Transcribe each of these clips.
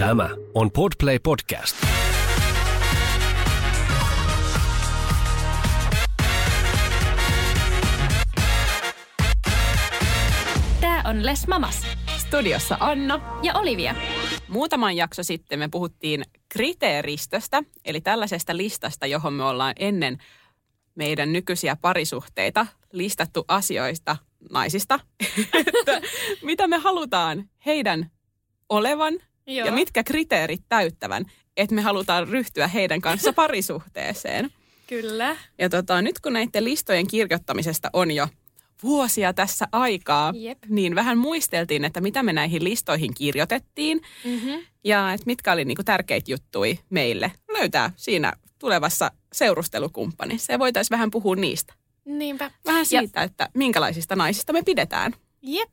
Tämä on Podplay Podcast. Tämä on Les Mamas Studiossa Anna. ja Olivia. Muutaman jakso sitten me puhuttiin kriteeristöstä, eli tällaisesta listasta, johon me ollaan ennen meidän nykyisiä parisuhteita listattu asioista naisista, että mitä me halutaan heidän olevan Joo. ja mitkä kriteerit täyttävän, että me halutaan ryhtyä heidän kanssa parisuhteeseen. Kyllä. Ja tota, nyt kun näiden listojen kirjoittamisesta on jo vuosia tässä aikaa, Jep. niin vähän muisteltiin, että mitä me näihin listoihin kirjoitettiin Mm-hmm. ja että mitkä oli niinku tärkeitä juttuja meille löytää siinä tulevassa seurustelukumppanissa. Ja voitaisiin vähän puhua niistä. Niinpä. Vähän Ja- siitä, että minkälaisista naisista me pidetään. Jep.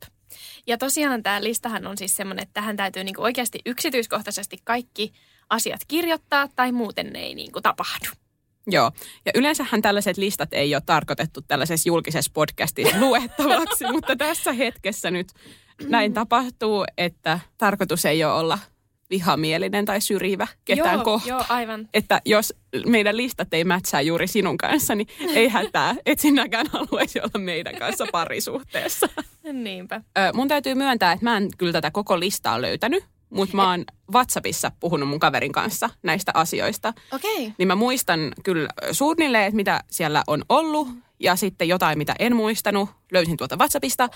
Ja tosiaan tämä listahan on siis semmoinen, että tähän täytyy niinku oikeasti yksityiskohtaisesti kaikki asiat kirjoittaa tai muuten ne ei niinku tapahdu. Joo, ja yleensähän tällaiset listat ei ole tarkoitettu tällaisessa julkisessa podcastissa luettavaksi, mutta tässä hetkessä nyt näin tapahtuu, että tarkoitus ei ole olla vihamielinen tai syrjivä ketään joo, kohtaan. Joo, aivan. Että jos meidän listat ei mätsää juuri sinun kanssa, niin ei hätää, et sinäkään haluaisi olla meidän kanssa parisuhteessa. Niinpä. Ö, mun täytyy myöntää, että mä en kyllä tätä koko listaa löytänyt, mutta mä oon WhatsAppissa puhunut mun kaverin kanssa näistä asioista. Okei. Okay. Niin mä muistan kyllä suunnilleen, että mitä siellä on ollut ja sitten jotain, mitä en muistanut, löysin tuolta WhatsAppista,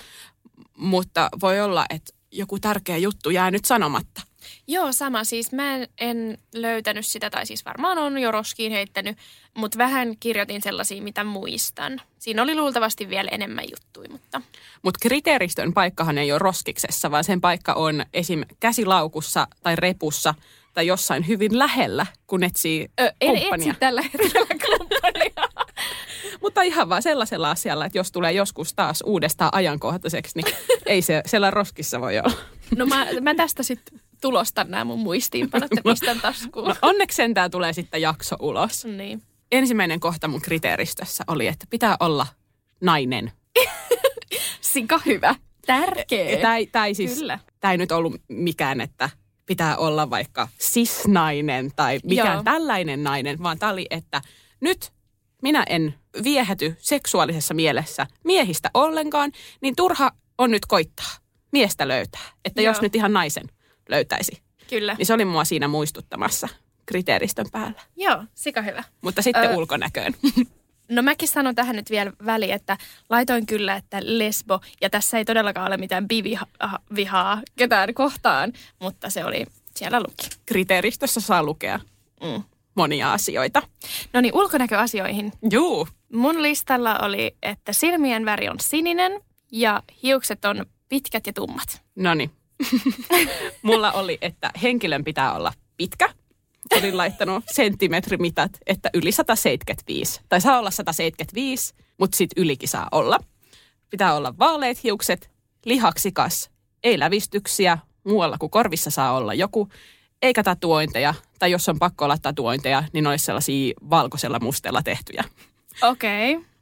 mutta voi olla, että joku tärkeä juttu jää nyt sanomatta. Joo, sama. Siis mä en, en löytänyt sitä, tai siis varmaan on jo roskiin heittänyt, mutta vähän kirjoitin sellaisia, mitä muistan. Siinä oli luultavasti vielä enemmän juttuja, mutta... Mutta kriteeristön paikkahan ei ole roskiksessa, vaan sen paikka on esim. käsilaukussa tai repussa tai jossain hyvin lähellä, kun etsii Ö, en kumppania. etsi tällä hetkellä kumppania. Mutta ihan vaan sellaisella asialla, että jos tulee joskus taas uudestaan ajankohtaiseksi, niin ei se siellä roskissa voi olla. No mä, mä tästä sitten tulostan nämä mun muistiinpanot ja pistän taskuun. No, onneksi sentään tulee sitten jakso ulos. Niin. Ensimmäinen kohta mun kriteeristössä oli, että pitää olla nainen. Sika hyvä. Tärkeä. Tämä tää ei siis, Kyllä. tää ei nyt ollut mikään, että pitää olla vaikka cis-nainen tai mikään Joo. tällainen nainen, vaan tämä oli, että nyt minä en viehäty seksuaalisessa mielessä miehistä ollenkaan, niin turha on nyt koittaa miestä löytää. Että Joo. jos nyt ihan naisen löytäisi, Kyllä. niin se oli mua siinä muistuttamassa kriteeristön päällä. Joo, sika hyvä. Mutta sitten Ö, ulkonäköön. No mäkin sanon tähän nyt vielä väliin, että laitoin kyllä, että lesbo, ja tässä ei todellakaan ole mitään bivihaa ketään kohtaan, mutta se oli, siellä luki. Kriteeristössä saa lukea Mm. monia asioita. No niin, ulkonäköasioihin. Juu, Mun listalla oli, että silmien väri on sininen ja hiukset on pitkät ja tummat. no niin. Mulla oli, että henkilön pitää olla pitkä. Olin laittanut senttimetrimitat, että yli 175. Tai saa olla 175, mutta sitten ylikin saa olla. Pitää olla vaaleat hiukset, lihaksikas, ei lävistyksiä, muualla kuin korvissa saa olla joku, eikä tatuointeja. Tai jos on pakko olla tatuointeja, niin olisi sellaisia valkoisella mustella tehtyjä. Okei. Okay.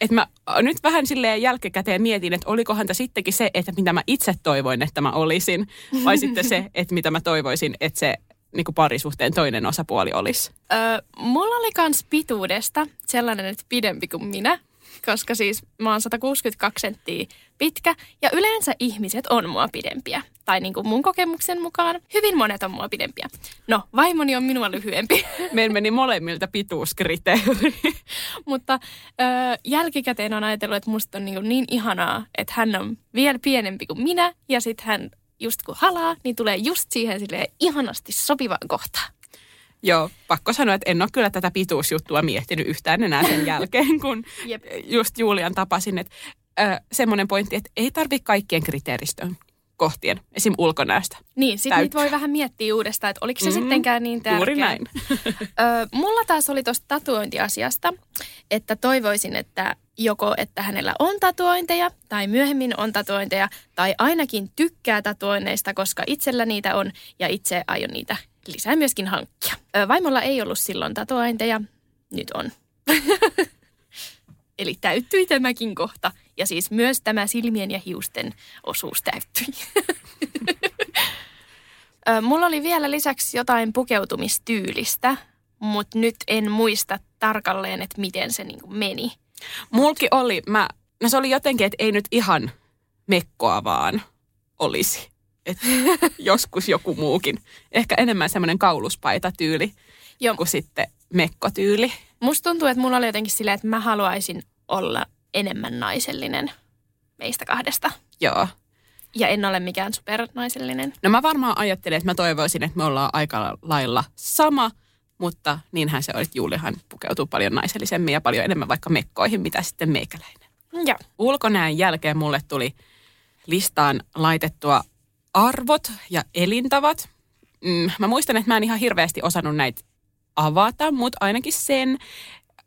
Et mä nyt vähän silleen jälkikäteen mietin, että olikohan tämä sittenkin se, että mitä mä itse toivoin, että mä olisin, vai sitten se, että mitä mä toivoisin, että se niin kuin parisuhteen toinen osapuoli olisi. Öö, mulla oli kans pituudesta sellainen, että pidempi kuin minä, koska siis mä oon 162 senttiä pitkä ja yleensä ihmiset on mua pidempiä. Tai niin kuin mun kokemuksen mukaan hyvin monet on mua pidempiä. No, vaimoni on minua lyhyempi, Meillä meni molemmilta pituuskriteeri. mutta öö, jälkikäteen on ajatellut, että musta on niin, niin ihanaa, että hän on vielä pienempi kuin minä ja sitten hän just kun halaa, niin tulee just siihen silleen ihanasti sopivaan kohtaan. Joo, pakko sanoa, että en ole kyllä tätä pituusjuttua miettinyt yhtään enää sen jälkeen, kun Jep. just Julian tapasin. Että ö, semmoinen pointti, että ei tarvitse kaikkien kriteeristön kohtien, esim. ulkonäöstä. Niin, sitten niitä voi vähän miettiä uudestaan, että oliko se mm, sittenkään niin tärkeä. Juuri näin. Ö, mulla taas oli tuosta tatuointiasiasta, että toivoisin, että joko, että hänellä on tatuointeja tai myöhemmin on tatuointeja tai ainakin tykkää tatuoinneista, koska itsellä niitä on ja itse aion niitä lisää myöskin hankkia. Ö, vaimolla ei ollut silloin tatuointeja, nyt on. Eli täyttyi tämäkin kohta. Ja siis myös tämä silmien ja hiusten osuus täyttyi. Mulla oli vielä lisäksi jotain pukeutumistyylistä, mutta nyt en muista tarkalleen, että miten se niin meni. Mulki oli, mä, no se oli jotenkin, että ei nyt ihan mekkoa vaan olisi. Et joskus joku muukin. Ehkä enemmän semmoinen kauluspaita tyyli Joo. kuin sitten mekkotyyli. Musta tuntuu, että mulla oli jotenkin silleen, että mä haluaisin olla enemmän naisellinen meistä kahdesta. Joo. Ja en ole mikään supernaisellinen. No mä varmaan ajattelin, että mä toivoisin, että me ollaan aika lailla sama, mutta niinhän se on, että Julihan pukeutuu paljon naisellisemmin ja paljon enemmän vaikka mekkoihin, mitä sitten meikäläinen. Joo. Ulkonäön jälkeen mulle tuli listaan laitettua arvot ja elintavat. Mm, mä muistan, että mä en ihan hirveästi osannut näitä avata, mutta ainakin sen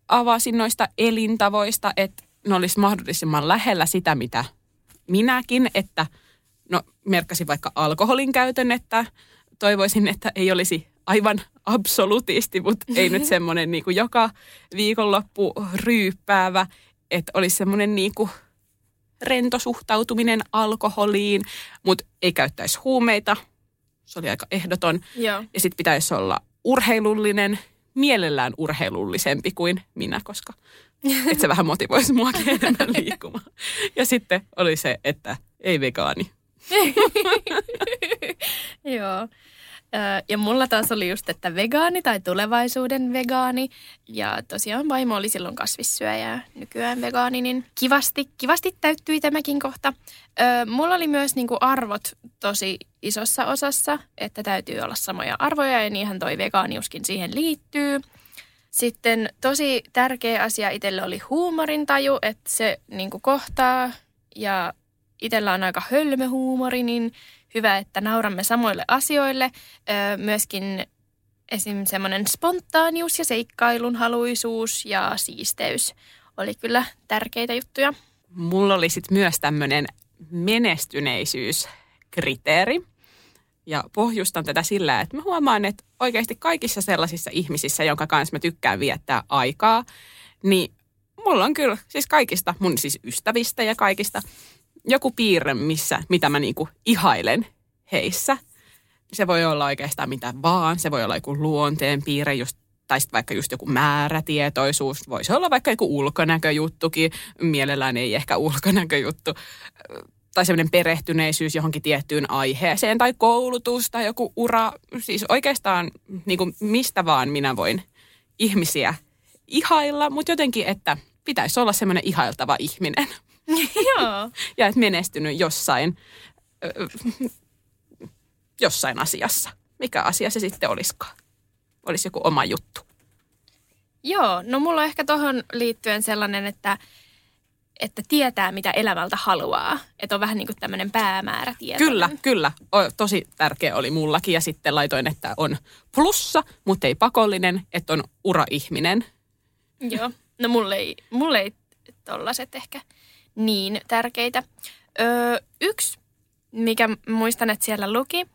avasin noista elintavoista, että ne olisi mahdollisimman lähellä sitä, mitä minäkin, että no merkkasin vaikka alkoholin käytön, että toivoisin, että ei olisi aivan absolutisti, mutta ei nyt semmoinen niin kuin joka viikonloppu ryyppäävä, että olisi semmoinen niin kuin rento suhtautuminen alkoholiin, mutta ei käyttäisi huumeita. Se oli aika ehdoton. Joo. Ja sitten pitäisi olla urheilullinen, mielellään urheilullisempi kuin minä, koska että se vähän motivoisi mua enemmän liikkumaan. Ja sitten oli se, että ei vegaani. Joo. Ja mulla taas oli just, että vegaani tai tulevaisuuden vegaani. Ja tosiaan vaimo oli silloin kasvissyöjä nykyään vegaani, niin kivasti, kivasti täyttyi tämäkin kohta. Mulla oli myös niinku arvot tosi isossa osassa, että täytyy olla samoja arvoja ja niinhän toi vegaaniuskin siihen liittyy. Sitten tosi tärkeä asia itselle oli huumorintaju, että se niinku kohtaa ja itsellä on aika hölmö huumori, niin hyvä, että nauramme samoille asioille. Myöskin esim. semmoinen spontaanius ja seikkailun haluisuus ja siisteys oli kyllä tärkeitä juttuja. Mulla oli sitten myös tämmöinen menestyneisyyskriteeri. Ja pohjustan tätä sillä, että mä huomaan, että oikeasti kaikissa sellaisissa ihmisissä, jonka kanssa mä tykkään viettää aikaa, niin mulla on kyllä siis kaikista mun siis ystävistä ja kaikista joku piirre, missä, mitä mä niinku ihailen heissä. Se voi olla oikeastaan mitä vaan. Se voi olla joku luonteen piirre, just, tai sitten vaikka just joku määrätietoisuus. Voisi olla vaikka joku ulkonäköjuttukin. Mielellään ei ehkä ulkonäköjuttu. Tai semmoinen perehtyneisyys johonkin tiettyyn aiheeseen. Tai koulutus tai joku ura. Siis oikeastaan niin kuin mistä vaan minä voin ihmisiä ihailla. Mutta jotenkin, että pitäisi olla semmoinen ihailtava ihminen. Joo. ja että menestynyt jossain, jossain asiassa. Mikä asia se sitten olisikaan? Olisi joku oma juttu. Joo, no mulla on ehkä tuohon liittyen sellainen, että, että tietää, mitä elämältä haluaa. Että on vähän niin kuin tämmöinen päämäärä Kyllä, kyllä. O, tosi tärkeä oli mullakin. Ja sitten laitoin, että on plussa, mutta ei pakollinen, että on ura-ihminen. Joo, no mulle ei, mulle ei tollaset ehkä niin tärkeitä. Öö, yksi, mikä muistan, että siellä luki,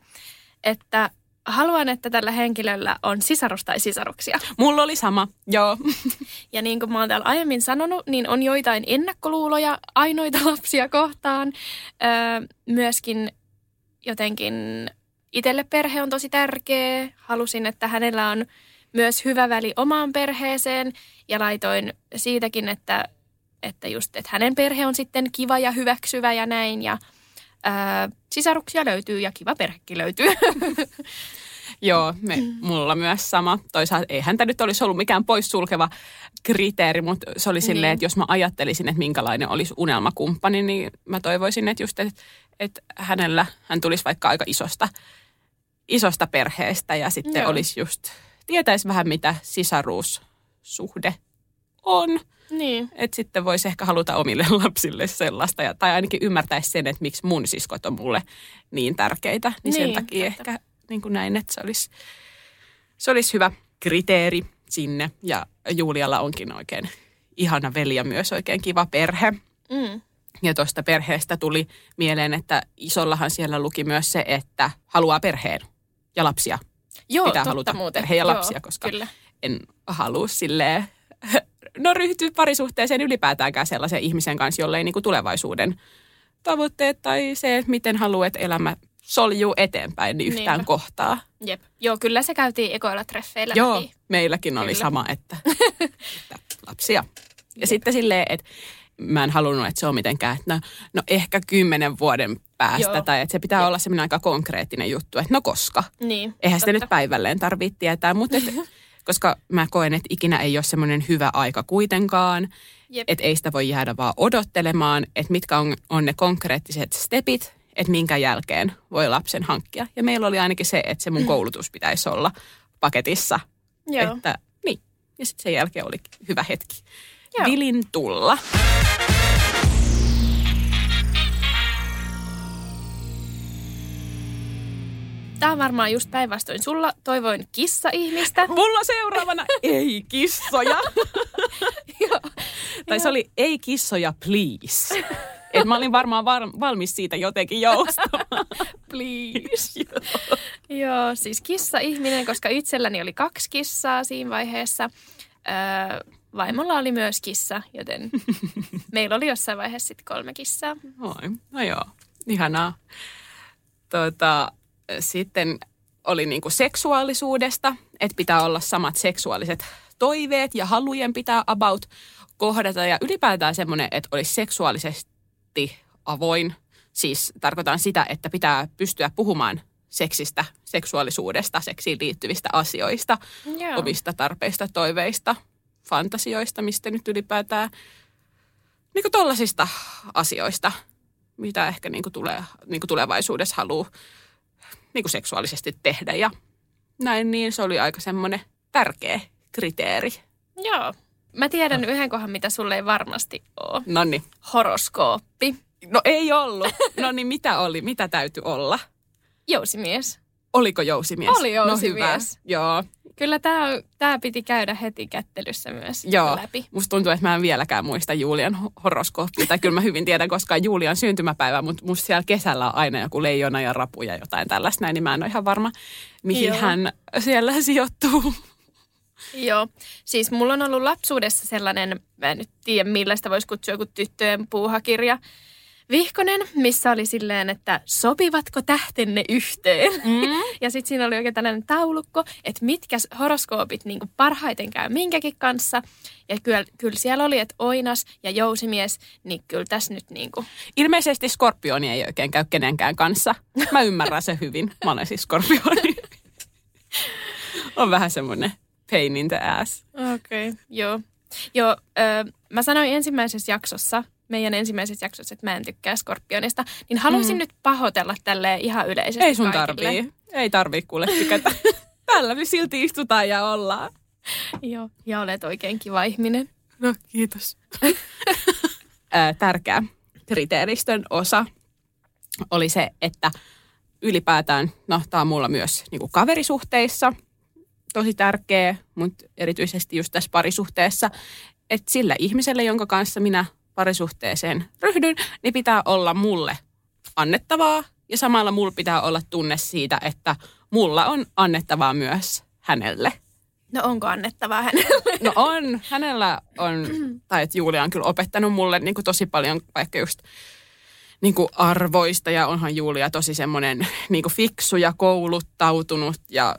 että haluan, että tällä henkilöllä on sisarus tai sisaruksia. Mulla oli sama, joo. Ja niin kuin mä oon täällä aiemmin sanonut, niin on joitain ennakkoluuloja ainoita lapsia kohtaan. Öö, myöskin jotenkin itselle perhe on tosi tärkeä. Halusin, että hänellä on myös hyvä väli omaan perheeseen ja laitoin siitäkin, että että just, että hänen perhe on sitten kiva ja hyväksyvä ja näin ja ää, sisaruksia löytyy ja kiva perhekin löytyy. Joo, me, mulla myös sama. Toisaalta ei häntä nyt olisi ollut mikään poissulkeva kriteeri, mutta se oli silleen, niin. että jos mä ajattelisin, että minkälainen olisi unelmakumppani, niin mä toivoisin, että just, että, että hänellä, hän tulisi vaikka aika isosta, isosta perheestä ja sitten Joo. olisi just, tietäisi vähän mitä sisaruussuhde on Niin. Että sitten voisi ehkä haluta omille lapsille sellaista, ja, tai ainakin ymmärtäisi sen, että miksi mun siskot on mulle niin tärkeitä. Niin, sen Niin, takia totta. ehkä niin kuin näin, että se olisi, se olisi hyvä kriteeri sinne. Ja Julialla onkin oikein ihana veli ja myös oikein kiva perhe. Mm. Ja tuosta perheestä tuli mieleen, että isollahan siellä luki myös se, että haluaa perheen ja lapsia. Joo, Pitää totta haluta muuten. perhe ja Joo, lapsia, koska Kyllä. en halua silleen, no ryhtyä parisuhteeseen ylipäätäänkään sellaisen ihmisen kanssa, jolle ei niinku tulevaisuuden tavoitteet tai se, että miten haluat elämä soljuu eteenpäin, niin yhtään Niinpä. kohtaa. Jep. Joo, kyllä se käytiin ekoilla treffeillä Joo, läpi. meilläkin oli Kyllä. sama, että, että lapsia. Ja sitten silleen, että mä en halunnut, että se on mitenkään, että no, no ehkä kymmenen vuoden päästä, Joo. tai että se pitää olla semmoinen aika konkreettinen juttu, että no koska. Niin, Eihän sitä totta. nyt päivälleen tarvitse tietää, mutta et, koska mä koen, että ikinä ei ole semmoinen hyvä aika kuitenkaan, että ei sitä voi jäädä vaan odottelemaan, että mitkä on, on ne konkreettiset stepit, että minkä jälkeen voi lapsen hankkia. Ja meillä oli ainakin se, että se mun koulutus pitäisi olla paketissa. Joo. Että, niin. Ja sitten sen jälkeen oli hyvä hetki. Joo. Vilin tulla. Tämä on varmaan just päinvastoin. Sulla toivoin kissa-ihmistä. Mulla seuraavana ei kissoja. Joo. tai se oli ei kissoja, please. Et mä olin varmaan var- valmis siitä jotenkin joustamaan. Please. Joo, siis kissa-ihminen, koska itselläni oli kaksi kissaa siinä vaiheessa. Öö, vaimolla oli myös kissa, joten meillä oli jossain vaiheessa sitten kolme kissaa. Oi, no joo, ihanaa. Tota, sitten oli niinku seksuaalisuudesta, että pitää olla samat seksuaaliset toiveet ja halujen pitää about kohdata. Ja ylipäätään semmoinen, että olisi seksuaalisesti avoin. Siis tarkoitan sitä, että pitää pystyä puhumaan seksistä, seksuaalisuudesta, seksiin liittyvistä asioista, Joo. omista tarpeista, toiveista, fantasioista, mistä nyt ylipäätään niin kuin tollasista asioista, mitä ehkä niin kuin tulee, niin kuin tulevaisuudessa haluaa niin kuin seksuaalisesti tehdä. Ja näin, niin se oli aika semmoinen tärkeä kriteeri. Joo. Mä tiedän yhden kohan, mitä sulle ei varmasti ole. No niin. Horoskooppi. No ei ollut. No niin, mitä oli? Mitä täytyy olla? Jousimies. Oliko jousimies? Oli No hyvä. jousimies. Joo, Kyllä tämä tää piti käydä heti kättelyssä myös Joo. läpi. Musta tuntuu, että mä en vieläkään muista Julian ho- horoskooppia. Tai kyllä mä hyvin tiedän, koska on Julian syntymäpäivä, mutta musta siellä kesällä on aina joku leijona ja rapu ja jotain tällaista näin, niin mä en ole ihan varma, mihin Joo. hän siellä sijoittuu. Joo, siis mulla on ollut lapsuudessa sellainen, mä en nyt tiedä millaista voisi kutsua joku tyttöjen puuhakirja, vihkonen, missä oli silleen, että sopivatko tähtenne yhteen. Mm. ja sitten siinä oli oikein tällainen taulukko, että mitkä horoskoopit niin parhaiten käy minkäkin kanssa. Ja kyllä, kyllä siellä oli, että oinas ja jousimies, niin kyllä tässä nyt niin kuin, Ilmeisesti skorpioni ei oikein käy kenenkään kanssa. Mä ymmärrän se hyvin. Mä olen siis skorpioni. on vähän semmoinen pain in the ass. Okei, okay, joo. Joo, ö, mä sanoin ensimmäisessä jaksossa, meidän ensimmäisessä jaksossa, että mä en tykkää skorpionista, niin haluaisin mm. nyt pahoitella tälle ihan yleisesti Ei sun kaikille. tarvii. Ei tarvii kuule tykätä. Tällä me silti istutaan ja ollaan. Joo, ja olet oikein kiva ihminen. No, kiitos. Tärkeä kriteeristön osa oli se, että ylipäätään, no tämä on mulla myös niin kuin kaverisuhteissa tosi tärkeä, mutta erityisesti just tässä parisuhteessa, että sillä ihmisellä, jonka kanssa minä parisuhteeseen ryhdyn, niin pitää olla mulle annettavaa ja samalla mulla pitää olla tunne siitä, että mulla on annettavaa myös hänelle. No onko annettavaa hänelle? No on. Hänellä on, tai että Julia on kyllä opettanut mulle niin kuin tosi paljon vaikka just niin kuin arvoista ja onhan Julia tosi semmoinen niin kuin fiksu ja kouluttautunut ja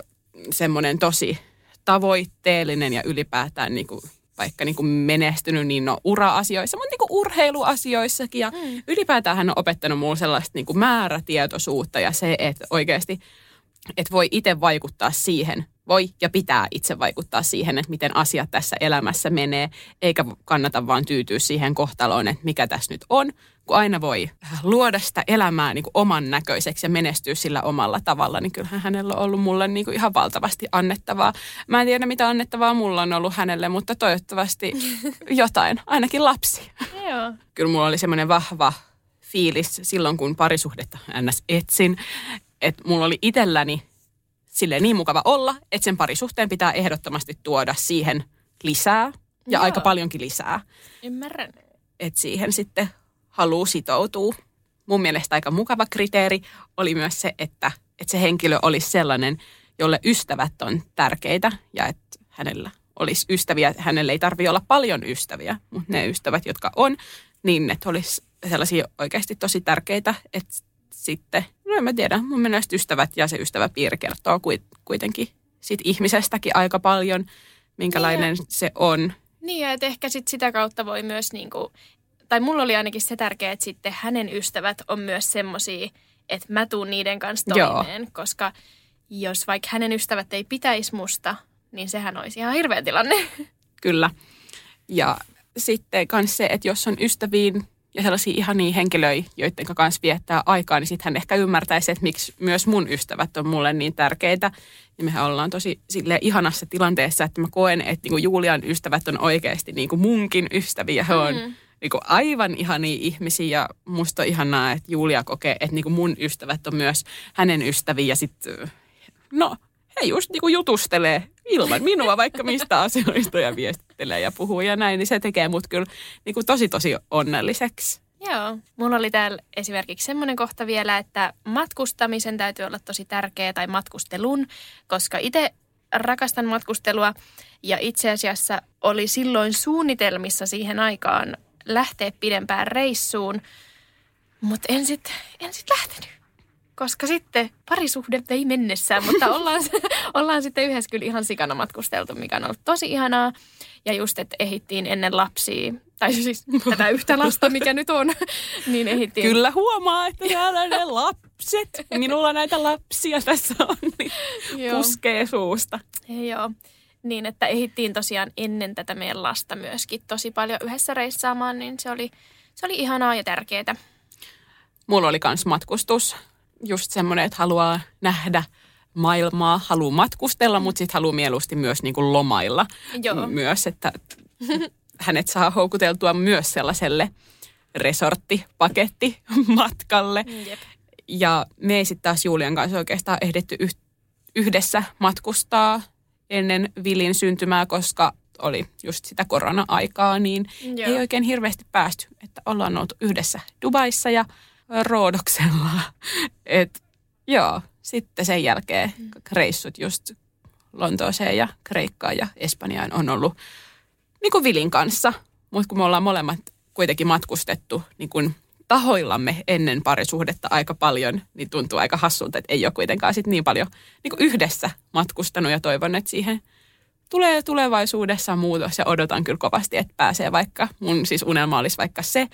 semmoinen tosi tavoitteellinen ja ylipäätään niin kuin, vaikka niin kuin menestynyt niin no ura-asioissa, mutta niin kuin urheiluasioissakin ja mm. ylipäätään hän on opettanut mulle sellaista niin kuin määrätietoisuutta ja se, että oikeasti että voi itse vaikuttaa siihen, voi ja pitää itse vaikuttaa siihen, että miten asiat tässä elämässä menee, eikä kannata vaan tyytyä siihen kohtaloon, että mikä tässä nyt on, kun aina voi luoda sitä elämää niin kuin oman näköiseksi ja menestyä sillä omalla tavalla, niin kyllähän hänellä on ollut mulle niin kuin ihan valtavasti annettavaa. Mä en tiedä, mitä annettavaa mulla on ollut hänelle, mutta toivottavasti jotain, ainakin lapsi. Joo. Kyllä mulla oli semmoinen vahva fiilis silloin, kun parisuhdetta ns. etsin, että mulla oli itselläni silleen niin mukava olla, että sen parisuhteen pitää ehdottomasti tuoda siihen lisää ja Joo. aika paljonkin lisää. Ymmärrän. Että siihen sitten haluu sitoutuu. Mun mielestä aika mukava kriteeri oli myös se, että, että se henkilö olisi sellainen, jolle ystävät on tärkeitä ja että hänellä olisi ystäviä. Hänelle ei tarvitse olla paljon ystäviä, mutta ne ystävät, jotka on, niin ne olisi sellaisia oikeasti tosi tärkeitä, että sitten, no en mä tiedä, mun mielestä ystävät ja se ystäväpiiri kertoo kuit- kuitenkin sit ihmisestäkin aika paljon, minkälainen se on. Niin ja että ehkä sit sitä kautta voi myös niinku, tai mulla oli ainakin se tärkeää, että sitten hänen ystävät on myös semmosia, että mä tuun niiden kanssa Joo. toimeen, koska jos vaikka hänen ystävät ei pitäisi musta, niin sehän olisi ihan hirveä tilanne. Kyllä. Ja sitten myös se, että jos on ystäviin ja sellaisia ihania henkilöitä, joiden kanssa viettää aikaa, niin sitten hän ehkä ymmärtäisi, että miksi myös mun ystävät on mulle niin tärkeitä. Ja mehän ollaan tosi sille ihanassa tilanteessa, että mä koen, että niinku Julian ystävät on oikeasti niinku munkin ystäviä. He on mm. niinku aivan ihania ihmisiä ja musta on ihanaa, että Julia kokee, että niinku mun ystävät on myös hänen ystäviä. Ja sitten, no, he just niinku jutustelee ilman minua vaikka mistä asioista ja viestittelee ja puhuu ja näin, niin se tekee mut kyllä niinku tosi tosi onnelliseksi. Joo. Mulla oli täällä esimerkiksi semmoinen kohta vielä, että matkustamisen täytyy olla tosi tärkeä tai matkustelun, koska itse rakastan matkustelua ja itse asiassa oli silloin suunnitelmissa siihen aikaan lähteä pidempään reissuun, mutta en sitten en sit lähtenyt. Koska sitten parisuhde vei mennessään, mutta ollaan, ollaan sitten yhdessä kyllä ihan sikana matkusteltu, mikä on ollut tosi ihanaa. Ja just, että ehittiin ennen lapsia, tai siis tätä yhtä lasta, mikä nyt on, niin ehittiin. Kyllä huomaa, että täällä ne lapset, minulla näitä lapsia tässä on, niin Joo. puskee suusta. Joo. Niin, että ehittiin tosiaan ennen tätä meidän lasta myöskin tosi paljon yhdessä reissaamaan, niin se oli, se oli ihanaa ja tärkeää. Mulla oli kans matkustus, just semmoinen, että haluaa nähdä maailmaa, haluaa matkustella, mutta sitten haluaa mieluusti myös niin kuin lomailla. Joo. Myös, että hänet saa houkuteltua myös sellaiselle resorttipaketti matkalle. Jep. Ja me ei sitten taas Julian kanssa oikeastaan ehditty yh- yhdessä matkustaa ennen Vilin syntymää, koska oli just sitä korona-aikaa, niin Joo. ei oikein hirveästi päästy. Että ollaan oltu yhdessä Dubaissa ja Roodoksella. Et, joo, sitten sen jälkeen reissut just Lontooseen ja Kreikkaan ja Espanjaan on ollut niin kuin Vilin kanssa. Mutta kun me ollaan molemmat kuitenkin matkustettu niin kuin tahoillamme ennen parisuhdetta aika paljon, niin tuntuu aika hassulta, että ei ole kuitenkaan sit niin paljon niin kuin yhdessä matkustanut ja toivon, että siihen tulee tulevaisuudessa muutos ja odotan kyllä kovasti, että pääsee vaikka, mun siis unelma olisi vaikka se,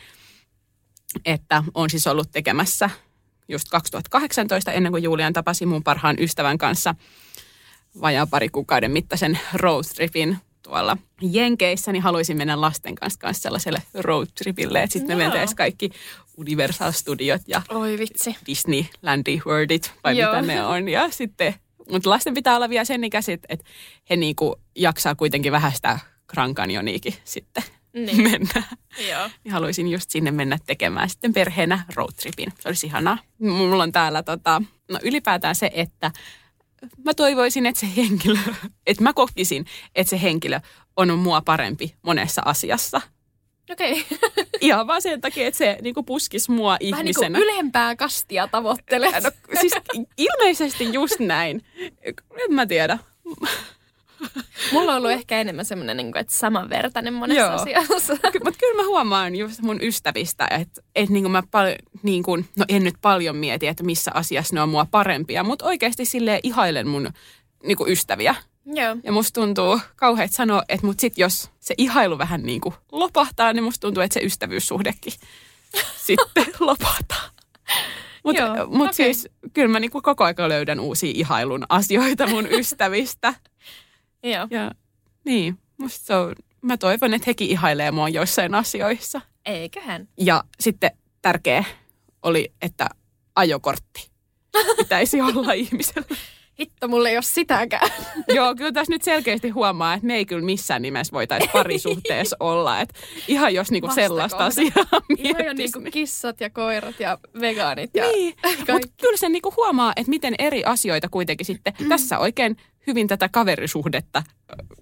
että on siis ollut tekemässä just 2018 ennen kuin Julian tapasi mun parhaan ystävän kanssa vajaa pari kuukauden mittaisen road tripin tuolla Jenkeissä, niin haluaisin mennä lasten kanssa, kanssa sellaiselle road tripille, että sitten me mentäisiin kaikki Universal Studiot ja Oi vitsi. Disneylandy Worldit, vai Joo. mitä ne on. Ja sitten, mutta lasten pitää olla vielä sen ikäiset, että he niinku jaksaa kuitenkin vähän sitä Grand Canyoniakin sitten Niin. mennä. Joo. Niin haluaisin just sinne mennä tekemään sitten perheenä roadtripin. Se olisi ihanaa. Mulla on täällä tota, no ylipäätään se, että mä toivoisin, että se henkilö, että mä kokisin, että se henkilö on mua parempi monessa asiassa. Okei. Okay. Ihan vaan sen takia, että se niinku puskisi mua Vähän niin ihmisenä. kuin ylempää kastia tavoittelet. No, siis ilmeisesti just näin. En mä tiedä. Mulla on ollut ehkä enemmän semmoinen, niin kuin, että samanvertainen monessa Joo. asiassa. Mutta kyllä mä huomaan just mun ystävistä, että et niinku mä pal- niinku, no en nyt paljon mieti, että missä asiassa ne on mua parempia, mutta oikeasti silleen ihailen mun niinku ystäviä. Joo. Ja musta tuntuu kauheat sanoa, että mut sit jos se ihailu vähän niinku lopahtaa, niin musta tuntuu, että se ystävyyssuhdekin sitten lopahtaa. Mutta Joo, mut okei. siis kyllä mä niinku koko ajan löydän uusia ihailun asioita mun ystävistä. Joo. Ja niin, musta se on, mä toivon, että hekin ihailee mua joissain asioissa. Eiköhän. Ja sitten tärkeä oli, että ajokortti pitäisi olla ihmisellä. Hitto, mulle ei ole sitäkään. Joo, kyllä tässä nyt selkeästi huomaa, että me ei kyllä missään nimessä voitaisi parisuhteessa olla. Et ihan jos niinku sellaista asiaa Ihan jo niinku niin- kissat ja koirat ja vegaanit ja Niin, mutta kyllä se niinku huomaa, että miten eri asioita kuitenkin sitten Mm. tässä oikein hyvin tätä kaverisuhdetta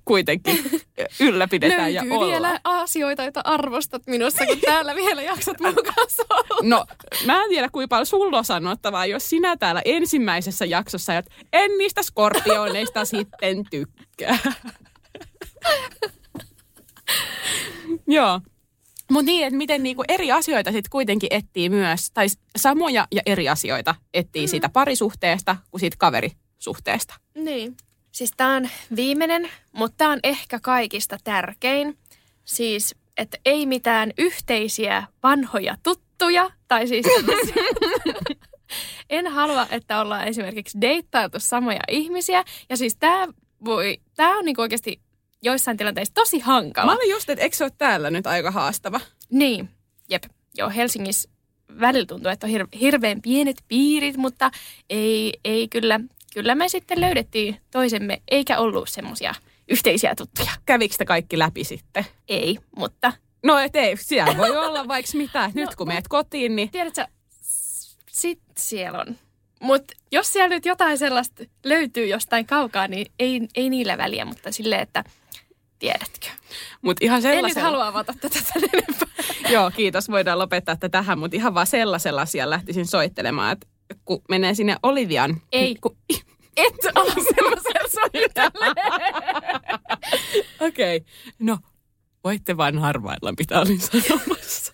kuitenkin ylläpidetään ja Löytyy ollaan. vielä asioita, joita arvostat minussa, kun täällä vielä jaksat mun kanssa olla. No, mä en tiedä kuinka paljon sulla on sanottavaa, jos sinä täällä ensimmäisessä jaksossa, että en niistä skorpioneista sitten tykkää. Joo. Mutta niin, että miten niinku eri asioita sitten kuitenkin etsii myös, tai samoja ja eri asioita etsii siitä parisuhteesta kuin siitä kaverisuhteesta. Niin. Siis tää on viimeinen, mutta tää on ehkä kaikista tärkein. Siis, että ei mitään yhteisiä vanhoja tuttuja, tai siis. En halua, että ollaan esimerkiksi deittailtu samoja ihmisiä. Ja siis tää voi, tää on niinku oikeasti joissain tilanteissa tosi hankala. Mä olin just, että eikö se ole täällä nyt aika haastava? Niin, jep. Joo, Helsingissä välillä tuntuu, että on hir- hirveän pienet piirit, mutta ei, ei kyllä, kyllä me sitten löydettiin toisemme, eikä ollut semmoisia yhteisiä tuttuja. Kävikö te kaikki läpi sitten? Ei, mutta No et ei, siellä voi olla vaikka mitä. Nyt No, kun meet kotiin, niin tiedätkö, sit siellä on. Mutta jos siellä nyt jotain sellaista löytyy jostain kaukaa, niin ei, ei niillä väliä, mutta silleen, että tiedätkö. Mut ihan En nyt sellaisella... halua avata tätä sen enempää. Joo, kiitos. Voidaan lopettaa tätä tähän, mutta ihan vaan sellaisella asialla lähtisin soittelemaan, että kun menee sinne Olivian... Ei. Kun... Et ole sellaisella soitelle. Okei, okay. no voitte vain harvailla, mitä olin sanomassa.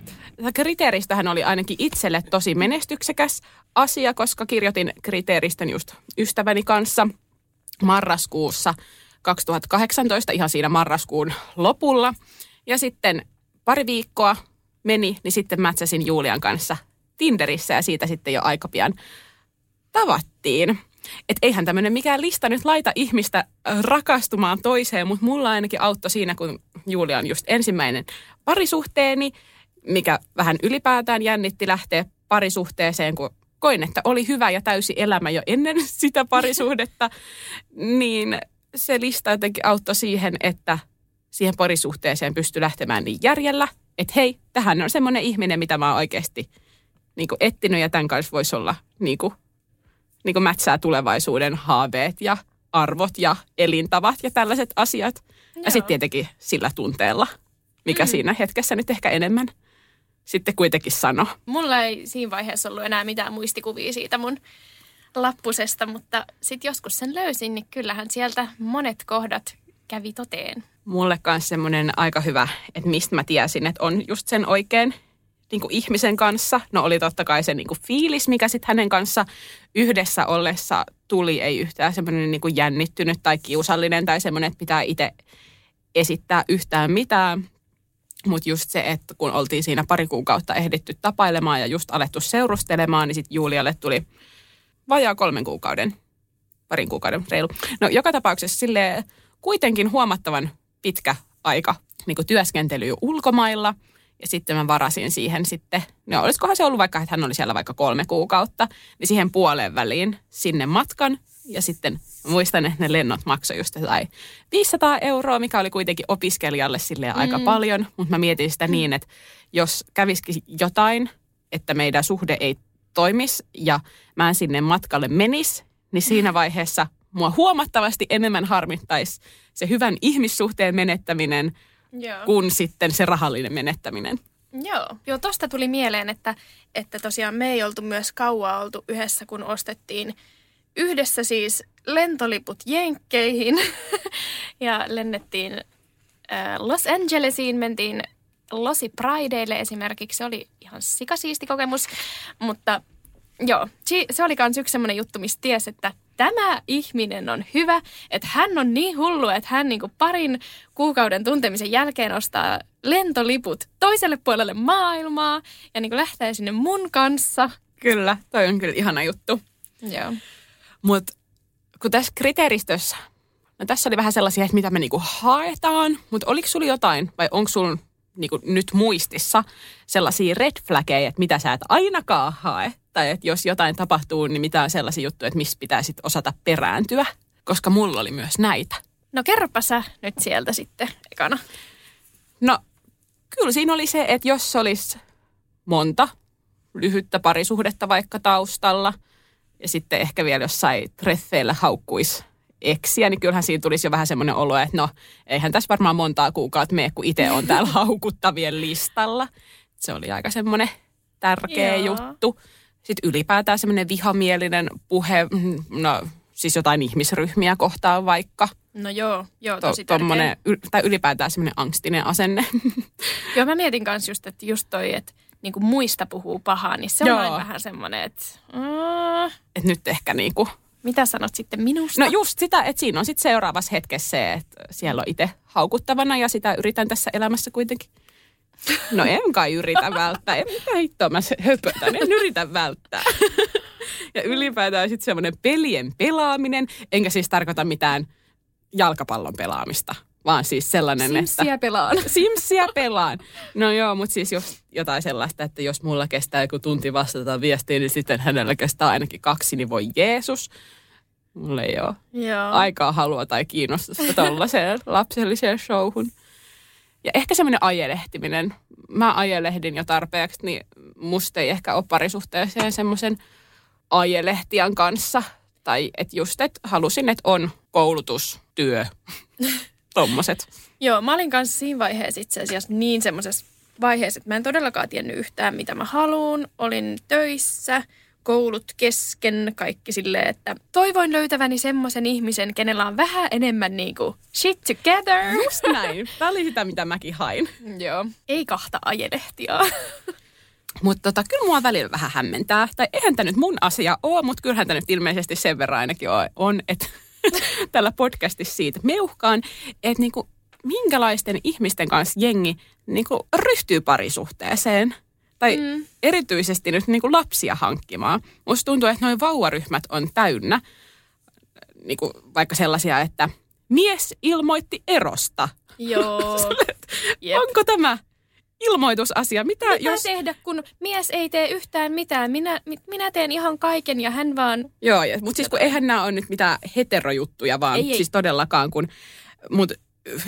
Tämä kriteeristöhän oli ainakin itselle tosi menestyksekäs asia, koska kirjoitin kriteeristön just ystäväni kanssa marraskuussa 2018, ihan siinä marraskuun lopulla. Ja sitten pari viikkoa meni, niin sitten mätsäsin Julian kanssa Tinderissä ja siitä sitten jo aika pian tavattiin. Et eihän tämmöinen mikään lista nyt laita ihmistä rakastumaan toiseen, mutta mulla ainakin auttoi siinä, kun Julia on just ensimmäinen parisuhteeni, mikä vähän ylipäätään jännitti lähteä parisuhteeseen, kun koin, että oli hyvä ja täysi elämä jo ennen sitä parisuhdetta, niin se lista jotenkin auttoi siihen, että siihen parisuhteeseen pystyi lähtemään niin järjellä, että hei, tähän on semmoinen ihminen, mitä mä oon oikeasti niin kuin etsinyt ja tämän kanssa voisi olla niin kuin, niin kuin mätsää tulevaisuuden haaveet ja arvot ja elintavat ja tällaiset asiat. Ja Joo. sitten tietenkin sillä tunteella, mikä mm. siinä hetkessä nyt ehkä enemmän sitten kuitenkin sano. Mulla ei siinä vaiheessa ollut enää mitään muistikuvia siitä mun lappusesta, mutta sitten joskus sen löysin, niin kyllähän sieltä monet kohdat kävi toteen. Mulle kanssa semmoinen aika hyvä, että mistä mä tiesin, että on just sen oikein niin kuin ihmisen kanssa. No oli totta kai se niin kuin fiilis, mikä sitten hänen kanssa yhdessä ollessa tuli. Ei yhtään semmoinen niin kuin jännittynyt tai kiusallinen tai semmoinen, että pitää itse esittää yhtään mitään. Mutta just se, että kun oltiin siinä pari kuukautta ehditty tapailemaan ja just alettu seurustelemaan, niin sitten Julialle tuli vajaa kolmen kuukauden, parin kuukauden reilu. No joka tapauksessa sille kuitenkin huomattavan pitkä aika niin kuin työskentelyä ulkomailla. Ja sitten mä varasin siihen sitten, no olisikohan se ollut vaikka, että hän oli siellä vaikka kolme kuukautta, niin siihen puoleen väliin sinne matkan. Ja sitten muistan, että ne lennot maksoi just jotain 500 euroa, mikä oli kuitenkin opiskelijalle sille aika paljon. Mutta mä mietin sitä niin, että jos kävisikin jotain, että meidän suhde ei toimisi ja mä en sinne matkalle menis, niin siinä vaiheessa mua huomattavasti enemmän harmittaisi se hyvän ihmissuhteen menettäminen Joo. kuin sitten se rahallinen menettäminen. Joo, joo tosta tuli mieleen, että, että tosiaan me ei oltu myös kauaa oltu yhdessä, kun ostettiin yhdessä siis lentoliput Jenkkeihin ja lennettiin Los Angelesiin, mentiin Losi Prideille esimerkiksi. Se oli ihan sikasiisti kokemus, mutta joo, se oli myös yksi semmoinen juttu, mistä ties, että tämä ihminen on hyvä, että hän on niin hullu, että hän niinku parin kuukauden tuntemisen jälkeen ostaa lentoliput toiselle puolelle maailmaa ja niinku lähtee sinne mun kanssa. Kyllä, toi on kyllä ihana juttu. Joo. Mutta kun tässä kriteeristössä, no tässä oli vähän sellaisia, että mitä me niinku haetaan, mutta oliko sulla jotain vai onko sulla niinku nyt muistissa sellaisia red flaggeja, että mitä sä et ainakaan hae? Tai että jos jotain tapahtuu, niin mitä on sellaisia juttuja, että missä pitää sit osata perääntyä? Koska mulla oli myös näitä. No kerropa sä nyt sieltä sitten ekana. No, kyllä siinä oli se, että jos olisi monta lyhyttä parisuhdetta vaikka taustalla, ja sitten ehkä vielä jossain treffeillä haukkuisi eksiä, niin kyllähän siinä tulisi jo vähän semmoinen olo, että no, eihän tässä varmaan montaa kuukautta mene, kun itse on täällä haukuttavien listalla. Se oli aika semmoinen tärkeä Joo. juttu. Sitten ylipäätään semmoinen vihamielinen puhe, mm, no siis jotain ihmisryhmiä kohtaan vaikka. No joo, joo, To, tosi tärkeä. tommonen, y- tai ylipäätään semmoinen angstinen asenne. Joo, mä mietin kanssa just, että just toi, että niin kuin muista puhuu pahaa, niin se on Joo. aina vähän semmoinen, että mm, että nyt ehkä niinku mitä sanot sitten minusta? No just sitä, että siinä on sitten seuraavassa hetkessä se, että siellä on itse haukuttavana ja sitä yritän tässä elämässä kuitenkin. No en kai yritä välttää. En mitä hittoa mä se höpötän. En yritä välttää. Ja ylipäätään sitten semmoinen pelien pelaaminen. Enkä siis tarkoita mitään jalkapallon pelaamista, vaan siis sellainen, että... Simsiä pelaan. Simsiä pelaan. No joo, mutta siis jos jotain sellaista, että jos mulla kestää joku tunti vastata viestiin, niin sitten hänellä kestää ainakin kaksi, niin voi Jeesus. Mulla ei ole Joo. aikaa, halua tai kiinnostusta tuollaiseen lapselliseen showhun. Ja ehkä semmoinen ajelehtiminen. Mä ajelehdin jo tarpeeksi, niin musta ei ehkä ole parisuhteeseen semmoisen ajelehtijan kanssa. Tai että just, että halusin, että on koulutus, työ, tommoset. Joo, mä olin kanssa siinä vaiheessa itse asiassa niin semmoisessa vaiheessa, että mä en todellakaan tiennyt yhtään, mitä mä haluan. Olin töissä, koulut kesken, kaikki silleen, että toivoin löytäväni semmoisen ihmisen, kenellä on vähän enemmän niin kuin shit together. Just näin. Tämä oli sitä, mitä mäkin hain. Joo. Ei kahta ajelehtiaa. Mutta tota, kyllä mua välillä vähän hämmentää. Tai eihän tämä nyt mun asia ole, mutta kyllähän tämä nyt ilmeisesti sen verran ainakin on, on että tällä podcastissa siitä meuhkaan, että niinku, minkälaisten ihmisten kanssa jengi niinku, ryhtyy parisuhteeseen. Tai mm. erityisesti nyt niinku, lapsia hankkimaan. Musta tuntuu, että noin vauvaryhmät on täynnä niinku, vaikka sellaisia, että mies ilmoitti erosta. Joo. Onko tämä ilmoitusasia? Mitä, Mitä jos... tehdä, kun mies ei tee yhtään mitään? Minä, mi- minä teen ihan kaiken ja hän vaan... Joo, ja, mutta siis kun eihän nämä ole nyt mitään heterojuttuja, vaan Ei, ei. siis todellakaan, kun, mutta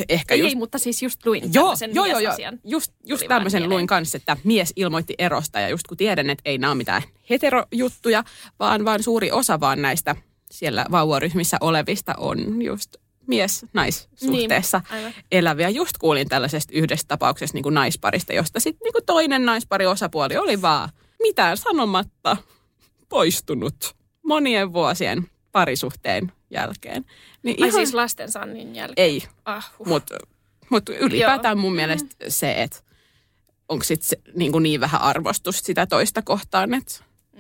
ehkä Ei, just... ei, mutta siis just luin Joo, tämmöisen joo, joo, joo. Just, just tämmöisen luin kanssa, että mies ilmoitti erosta ja just kun tiedän, että ei nämä ole mitään heterojuttuja, vaan, vaan suuri osa vaan näistä siellä vauvaryhmissä olevista on just mies-naissuhteessa Niin, aivan. eläviä. Just kuulin tällaisesta yhdestä tapauksesta niin kuin naisparista, josta sitten niin kuin toinen naispari osapuoli oli vaan mitään sanomatta poistunut monien vuosien parisuhteen jälkeen. Niin Ai siis lastensannin jälkeen. ei, Ah, huh. mutta mut ylipäätään mun mielestä se, että onko sitten se, niin, kuin niin vähän arvostusta sitä toista kohtaan, että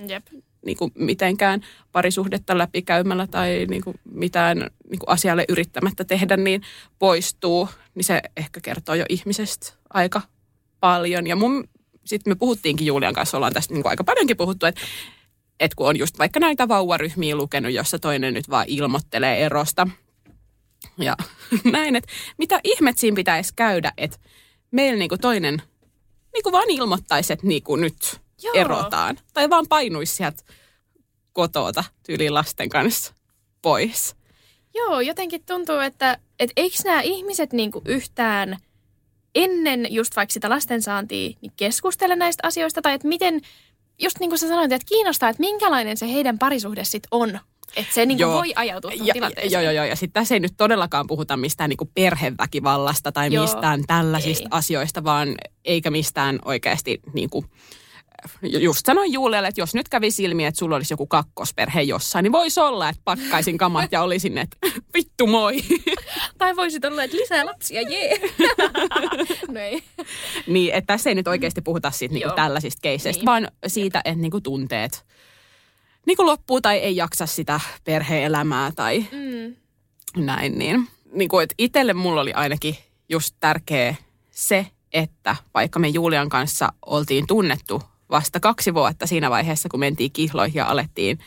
Jep. Niin kuin mitenkään parisuhdetta läpikäymällä tai niin kuin mitään niin kuin asialle yrittämättä tehdä, niin poistuu, niin se ehkä kertoo jo ihmisestä aika paljon. Ja mun, sitten me puhuttiinkin Julian kanssa, ollaan tästä niin kuin aika paljonkin puhuttu, että, että kun on just vaikka näitä vauvaryhmiä lukenut, jossa toinen nyt vaan ilmoittelee erosta. Ja näin, että mitä ihmet siinä pitäisi käydä, että meillä niin kuin toinen niin kuin vaan ilmoittaisi, että niin kuin nyt Joo. erotaan. Tai vaan painuisi sieltä kotota tyyliin lasten kanssa pois. Joo, jotenkin tuntuu, että et eikö nämä ihmiset niinku yhtään ennen just vaikka sitä lastensaantia niin keskustele näistä asioista, tai että miten, just niin kuin sä sanoit, että kiinnostaa, että minkälainen se heidän parisuhde sitten on, Että se niinku Joo. voi ajautua Ja, tilanteeseen. joo, joo, joo. Ja sitten tässä ei nyt todellakaan puhuta mistään niinku perheväkivallasta tai Joo, mistään tällaisista ei. asioista, vaan eikä mistään oikeasti niinku, just sanoin Julialle, että jos nyt kävi ilmi, että sulla olisi joku kakkosperhe jossain, niin voisi olla, että pakkaisin kamat ja olisin, että vittu moi. Tai voisit olla, että lisää lapsia, jee. no ei. niin, että tässä ei nyt oikeasti puhuta siitä niinku tällaisista keisseistä, Niin. vaan siitä, että niinku tunteet niinku loppuu tai ei jaksa sitä perhe-elämää tai Mm. näin, niin, niin kuin, että itselle mulla oli ainakin just tärkeä se, että vaikka me Julian kanssa oltiin tunnettu vasta kaksi vuotta siinä vaiheessa, kun mentiin kihloihin ja alettiin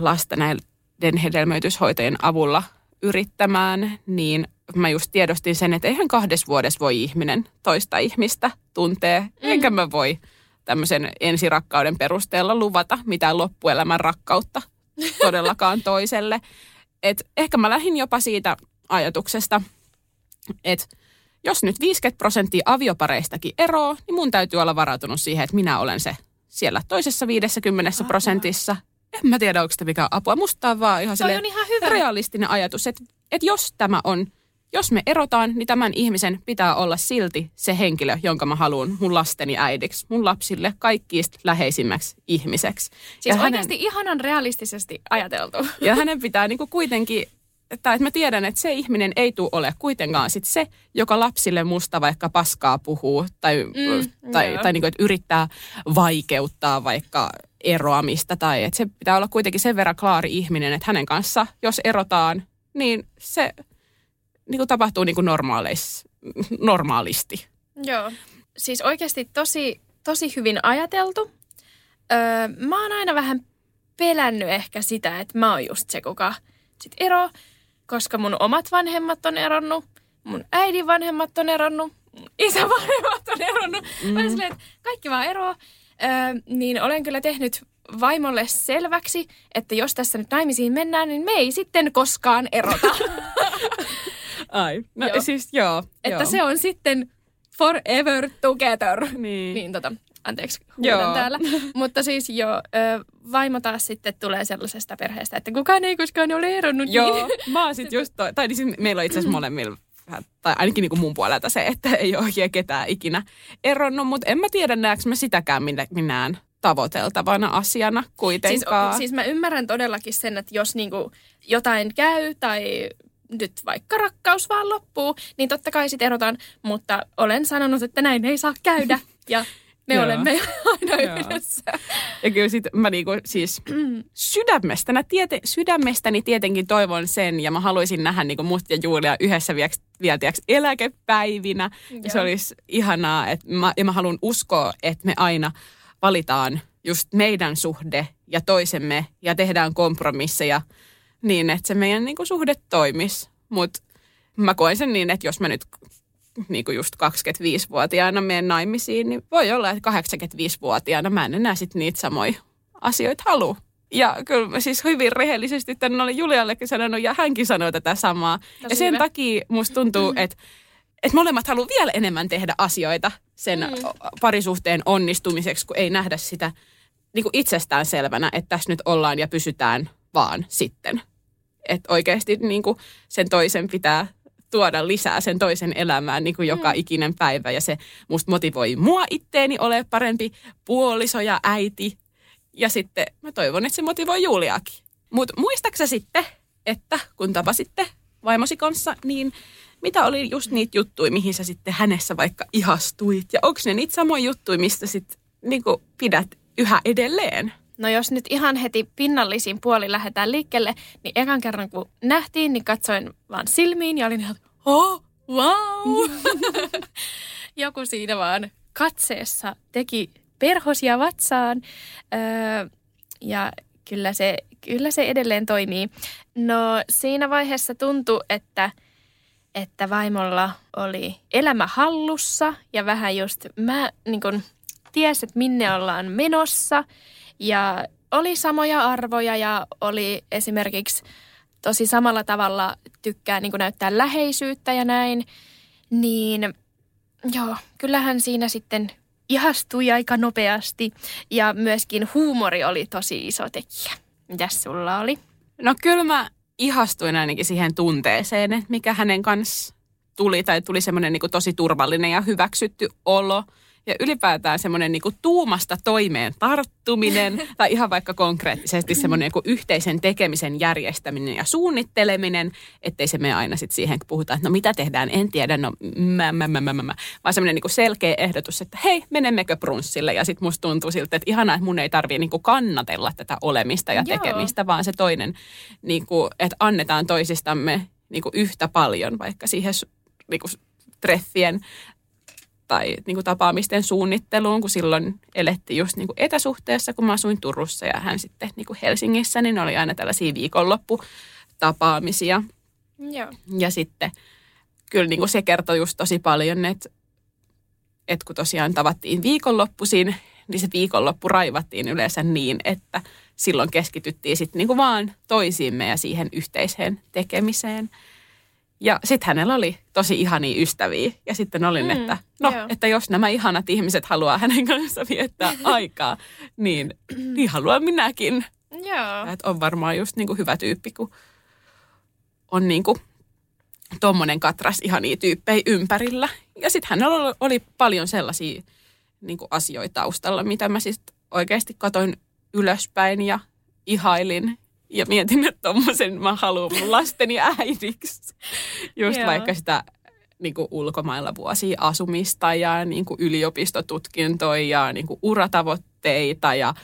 lasta näiden hedelmöityshoitojen avulla yrittämään, niin mä just tiedostin sen, että eihän kahdessa vuodessa voi ihminen toista ihmistä tuntee, mm. enkä mä voi tämmöisen ensirakkauden perusteella luvata mitään loppuelämän rakkautta todellakaan toiselle. Et ehkä mä lähdin jopa siitä ajatuksesta, että jos nyt 50 prosenttia aviopareistakin eroo, niin mun täytyy olla varautunut siihen, että minä olen se siellä toisessa 50 prosentissa. En mä tiedä, onko sitä mikään apua. Musta on vaan ihan on ihan hyvä. realistinen ajatus, että, että jos tämä on, jos me erotaan, niin tämän ihmisen pitää olla silti se henkilö, jonka mä haluan mun lasteni äidiksi, mun lapsille kaikkiista läheisimmäksi ihmiseksi. Siis Ja oikeasti ihanan realistisesti ajateltu. ja hänen pitää niinku kuitenkin, tai että mä tiedän, että se ihminen ei tule ole kuitenkaan sit se, joka lapsille musta vaikka paskaa puhuu tai, Mm, tai, joo. tai niinku, että yrittää vaikeuttaa vaikka eroamista. Tai että se pitää olla kuitenkin sen verran klaari ihminen, että hänen kanssa, jos erotaan, niin se niinku tapahtuu niinku normaaleis, normaalisti. Joo. Siis oikeasti tosi, tosi hyvin ajateltu. Öö, mä oon aina vähän pelännyt ehkä sitä, että mä oon just se, kuka sit ero, koska mun omat vanhemmat on eronnut, mun äidin vanhemmat on eronnut, mun isän vanhemmat on eronnut. Mm. Mä oon silleen, että kaikki vaan eroa. Öö, niin olen kyllä tehnyt vaimolle selväksi, että jos tässä nyt naimisiin mennään, niin me ei sitten koskaan erota. Ai, no joo. siis joo. että joo. se on sitten forever together. Niin. Niin tota, anteeksi, Joo. täällä. Mutta siis joo, ö, vaimo taas sitten tulee sellaisesta perheestä, että kukaan ei koskaan ole eronnut. Joo, Niin. mä oon sit just toi, tai niin siis meillä on itse asiassa molemmilla, tai ainakin niin kuin mun puolelta se, että ei ole oikein ketään ikinä eronnut, mutta en mä tiedä näekö mä sitäkään minä- minään tavoiteltavana asiana Siis, kuitenkaan. siis mä ymmärrän todellakin sen, että jos niinku jotain käy tai nyt vaikka rakkaus vaan loppuu, niin totta kai sitten erotaan. Mutta olen sanonut, että näin ei saa käydä ja me Joo. olemme aina Joo. yhdessä. Ja kyllä sit mä niinku siis sydämestäni, tiete, sydämestäni tietenkin toivon sen ja mä haluaisin nähdä niinku mut ja Julia yhdessä vielä tiiäks, eläkepäivinä. Ja se olisi ihanaa, että mä, ja mä haluan uskoa, että me aina valitaan just meidän suhde ja toisemme ja tehdään kompromisseja niin, että se meidän niinku suhde toimisi. Mutta mä koen sen niin, että jos mä nyt niin kuin just 25-vuotiaana menen naimisiin, niin voi olla, että 85-vuotiaana mä en enää sit niitä samoja asioita halua. Ja kyllä mä siis hyvin rehellisesti tänne olen Juliallekin sanonut ja hänkin sanoi tätä samaa. Tosi ja sen hyvä. takia musta tuntuu, että että molemmat haluaa vielä enemmän tehdä asioita sen mm. parisuhteen onnistumiseksi, kun ei nähdä sitä niin kuin itsestään selvänä, että tässä nyt ollaan ja pysytään vaan sitten. Että oikeasti niin kuin sen toisen pitää tuoda lisää sen toisen elämään niin kuin joka mm. ikinen päivä. Ja se musta motivoi mua itteeni ole parempi puoliso ja äiti. Ja sitten mä toivon, että se motivoi Juliakin. Mutta muistaaksä sitten, että kun tapasitte vaimosi kanssa, niin mitä oli just niitä juttuja, mihin sä sitten hänessä vaikka ihastuit? Ja onko ne niitä samoja juttuja, mistä sitten niin pidät yhä edelleen? No jos nyt ihan heti pinnallisiin puolin lähdetään liikkeelle, niin ekan kerran kun nähtiin, niin katsoin vaan silmiin ja olin ihan, oh, wow. Joku siinä vaan katseessa teki perhosia vatsaan. Öö, ja kyllä se, kyllä se edelleen toimii. No siinä vaiheessa tuntui, että, että vaimolla oli elämä hallussa ja vähän just mä niin kun, ties, että minne ollaan menossa. Ja oli samoja arvoja ja oli esimerkiksi tosi samalla tavalla tykkää niin näyttää läheisyyttä ja näin. Niin joo, kyllähän siinä sitten ihastui aika nopeasti ja myöskin huumori oli tosi iso tekijä. Mitäs sulla oli? No kyllä mä ihastuin ainakin siihen tunteeseen, että mikä hänen kanssa tuli, tai tuli semmoinen niin tosi turvallinen ja hyväksytty olo. Ja ylipäätään semmoinen niin tuumasta toimeen tarttuminen, tai ihan vaikka konkreettisesti semmoinen niin yhteisen tekemisen järjestäminen ja suunnitteleminen, ettei se mene aina sit siihen, kun puhutaan, että no mitä tehdään, en tiedä, no mä, mä, mä, mä, mä, mä. vaan semmoinen niin selkeä ehdotus, että hei, menemmekö brunssille, ja sitten musta tuntuu siltä, että ihanaa, että mun ei tarvitse niin kannatella tätä olemista ja Joo. tekemistä, vaan se toinen, niin kuin, että annetaan toisistamme niin kuin yhtä paljon vaikka siihen niin kuin treffien tai niin kuin tapaamisten suunnitteluun, kun silloin elettiin just niin kuin etäsuhteessa, kun mä asuin Turussa ja hän sitten niin kuin Helsingissä, niin oli aina tällaisia viikonlopputapaamisia. Joo. Ja sitten kyllä niin kuin se kertoi just tosi paljon, että, että kun tosiaan tavattiin viikonloppuisin, niin se viikonloppu raivattiin yleensä niin, että silloin keskityttiin sitten niin kuin vaan toisiimme ja siihen yhteiseen tekemiseen. Ja sitten hänellä oli tosi ihania ystäviä. Ja sitten olin, Mm, että no, joo. että jos nämä ihanat ihmiset haluaa hänen kanssaan viettää aikaa, niin, niin haluan minäkin. Joo. Että on varmaan just niin kuin hyvä tyyppi, kun on niin kuin tommonen katras ihania tyyppejä ympärillä. Ja sitten hänellä oli, paljon sellaisia niin kuin asioita taustalla, mitä mä siis oikeasti katoin ylöspäin ja ihailin. Ja mietin, että tommosen mä haluan mun lasteni äidiksi. Just Joo. vaikka sitä niin kuin ulkomailla vuosia asumista ja niin kuin yliopistotutkintoja ja niin kuin uratavoitteita ja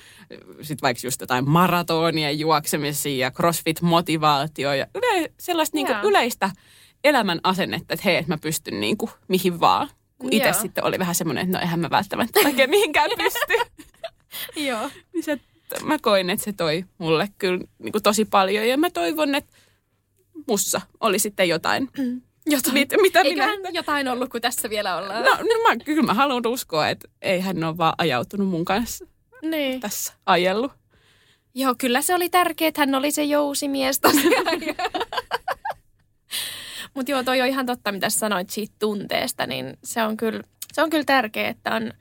sitten vaikka just jotain maratonia juoksemisia ja crossfit-motivaatio ja yle, sellaista niin kuin yleistä elämän asennetta, että hei, että mä pystyn niin kuin mihin vaan. Kun itse sitten oli vähän semmoinen, että no eihän mä välttämättä oikein mihinkään pysty. Joo. niin se, mä koin, että se toi mulle kyllä niin kuin tosi paljon ja mä toivon, että mussa oli sitten jotain. Jotain. Mit, mitä Eiköhän minä... jotain ollut, kun tässä vielä ollaan. No, no mä, kyllä mä haluan uskoa, että ei hän ole vaan ajautunut mun kanssa Niin. tässä ajellut. Joo, kyllä se oli tärkeää, että hän oli se jousimies tosiaan. Mutta joo, toi on ihan totta, mitä sanoit siitä tunteesta, niin se on kyllä, se on kyllä tärkeää, että on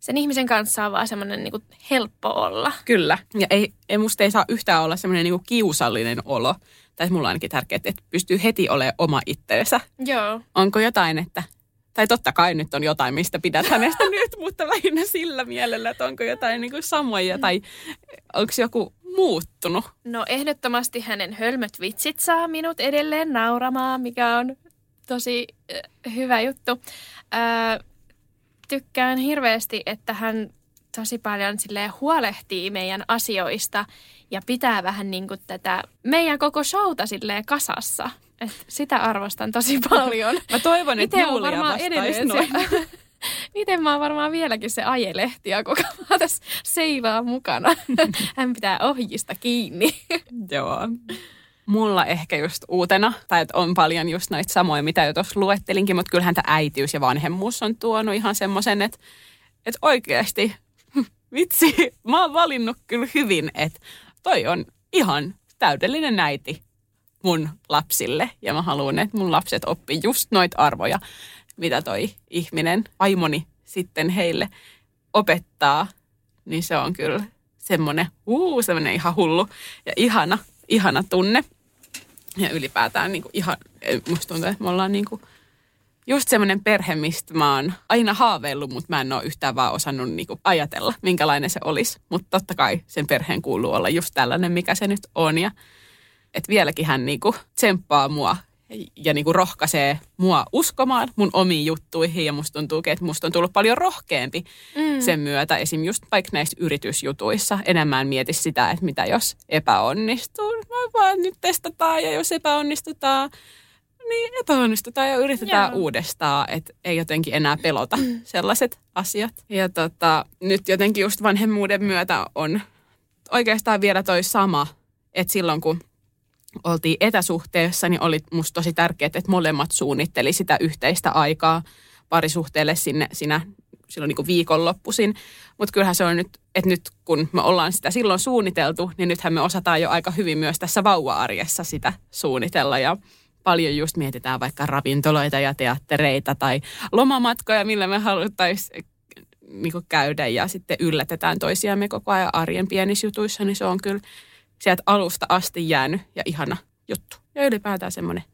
sen ihmisen kanssa on vaan semmoinen niinku helppo olla. Kyllä. Ja ei, ei musta ei saa yhtään olla semmoinen niinku kiusallinen olo. Tai mulla on ainakin tärkeää, että pystyy heti olemaan oma itteensä. Joo. Onko jotain, että... Tai totta kai nyt on jotain, mistä pidät hänestä nyt, mutta lähinnä sillä mielellä, että onko jotain niin kuin samoja tai onko joku muuttunut. No ehdottomasti hänen hölmöt vitsit saa minut edelleen nauramaan, mikä on tosi äh, hyvä juttu. Äh, tykkään hirveästi, että hän tosi paljon silleen huolehtii meidän asioista ja pitää vähän niin kuin tätä meidän koko showta silleen kasassa. Et sitä arvostan tosi paljon. Mä toivon, että Itse on Julia varmaan edelleen noin. se, Miten mä oon varmaan vieläkin se ajelehti ja koko mä tässä seivaa mukana. Hän pitää ohjista kiinni. Joo. Mulla ehkä just uutena, tai että on paljon just näitä samoja, mitä jo tuossa luettelinkin, mutta kyllähän tämä äitiys ja vanhemmuus on tuonut ihan semmoisen, että, että oikeasti, vitsi, mä oon valinnut kyllä hyvin, että toi on ihan täydellinen äiti mun lapsille. Ja mä haluan, että mun lapset oppii just noita arvoja, mitä toi ihminen, vaimoni sitten heille opettaa. Niin se on kyllä semmoinen, uu, semmoinen ihan hullu ja ihana, ihana tunne. Ja ylipäätään niin kuin ihan, musta tuntuu, että me ollaan niin kuin just semmoinen perhe, mistä mä oon aina haaveillut, mutta mä en ole yhtään vaan osannut kuin ajatella, minkälainen se olisi. Mutta totta kai sen perheen kuuluu olla just tällainen, mikä se nyt on. Ja että vieläkin hän niin kuin tsemppaa mua ja niin kuin rohkaisee mua uskomaan mun omiin juttuihin. Ja musta tuntuu, että musta on tullut paljon rohkeampi mm. sen myötä. Esim. just vaikka näissä yritysjutuissa enemmän mieti sitä, että mitä jos epäonnistuu. Mä vaan nyt testataan ja jos epäonnistutaan, niin epäonnistutaan ja yritetään Joo. uudestaan. Että ei jotenkin enää pelota sellaiset asiat. Ja tota, nyt jotenkin just vanhemmuuden myötä on oikeastaan vielä toi sama, että silloin kun oltiin etäsuhteessa, niin oli musta tosi tärkeää, että molemmat suunnitteli sitä yhteistä aikaa parisuhteelle sinne, siinä silloin niin kuin viikonloppuisin. Mutta kyllähän se on nyt, että nyt kun me ollaan sitä silloin suunniteltu, niin nythän me osataan jo aika hyvin myös tässä vauva-arjessa sitä suunnitella ja paljon just mietitään vaikka ravintoloita ja teattereita tai lomamatkoja, millä me haluttaisiin niin käydä ja sitten yllätetään toisiamme koko ajan arjen pienissä jutuissa, niin se on kyllä sieltä alusta asti jäänyt ja ihana juttu. Ja ylipäätään semmoinen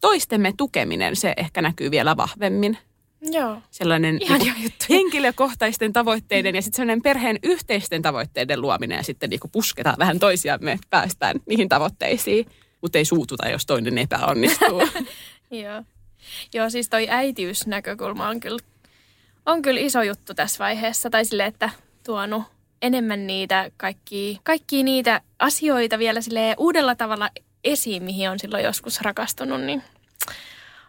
toistemme tukeminen, se ehkä näkyy vielä vahvemmin. Joo. Sellainen niinku juttuja. henkilökohtaisten tavoitteiden ja sitten sellainen perheen yhteisten tavoitteiden luominen ja sitten niinku pusketaan vähän toisiamme, päästään niihin tavoitteisiin. Mutta ei suututa, jos toinen epäonnistuu. Joo. Joo, siis toi äitiysnäkökulma on kyllä, on kyllä iso juttu tässä vaiheessa. Tai sille, että tuonut enemmän niitä kaikki, kaikki niitä asioita vielä sille uudella tavalla esiin, mihin on silloin joskus rakastunut, niin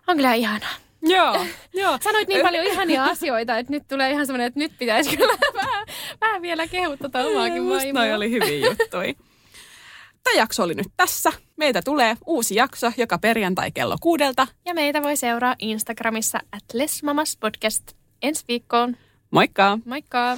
on kyllä ihanaa. joo, joo. Sanoit niin paljon ihania asioita, että nyt tulee ihan semmoinen, että nyt pitäisi kyllä vähän, vähän vielä kehua tota omaakin Musta vaimoa. noi oli hyviä juttuja. Tämä jakso oli nyt tässä. Meitä tulee uusi jakso joka perjantai kello kuudelta. Ja meitä voi seuraa Instagramissa at Lesmamas Podcast. Ensi viikkoon. Moikka! Moikka!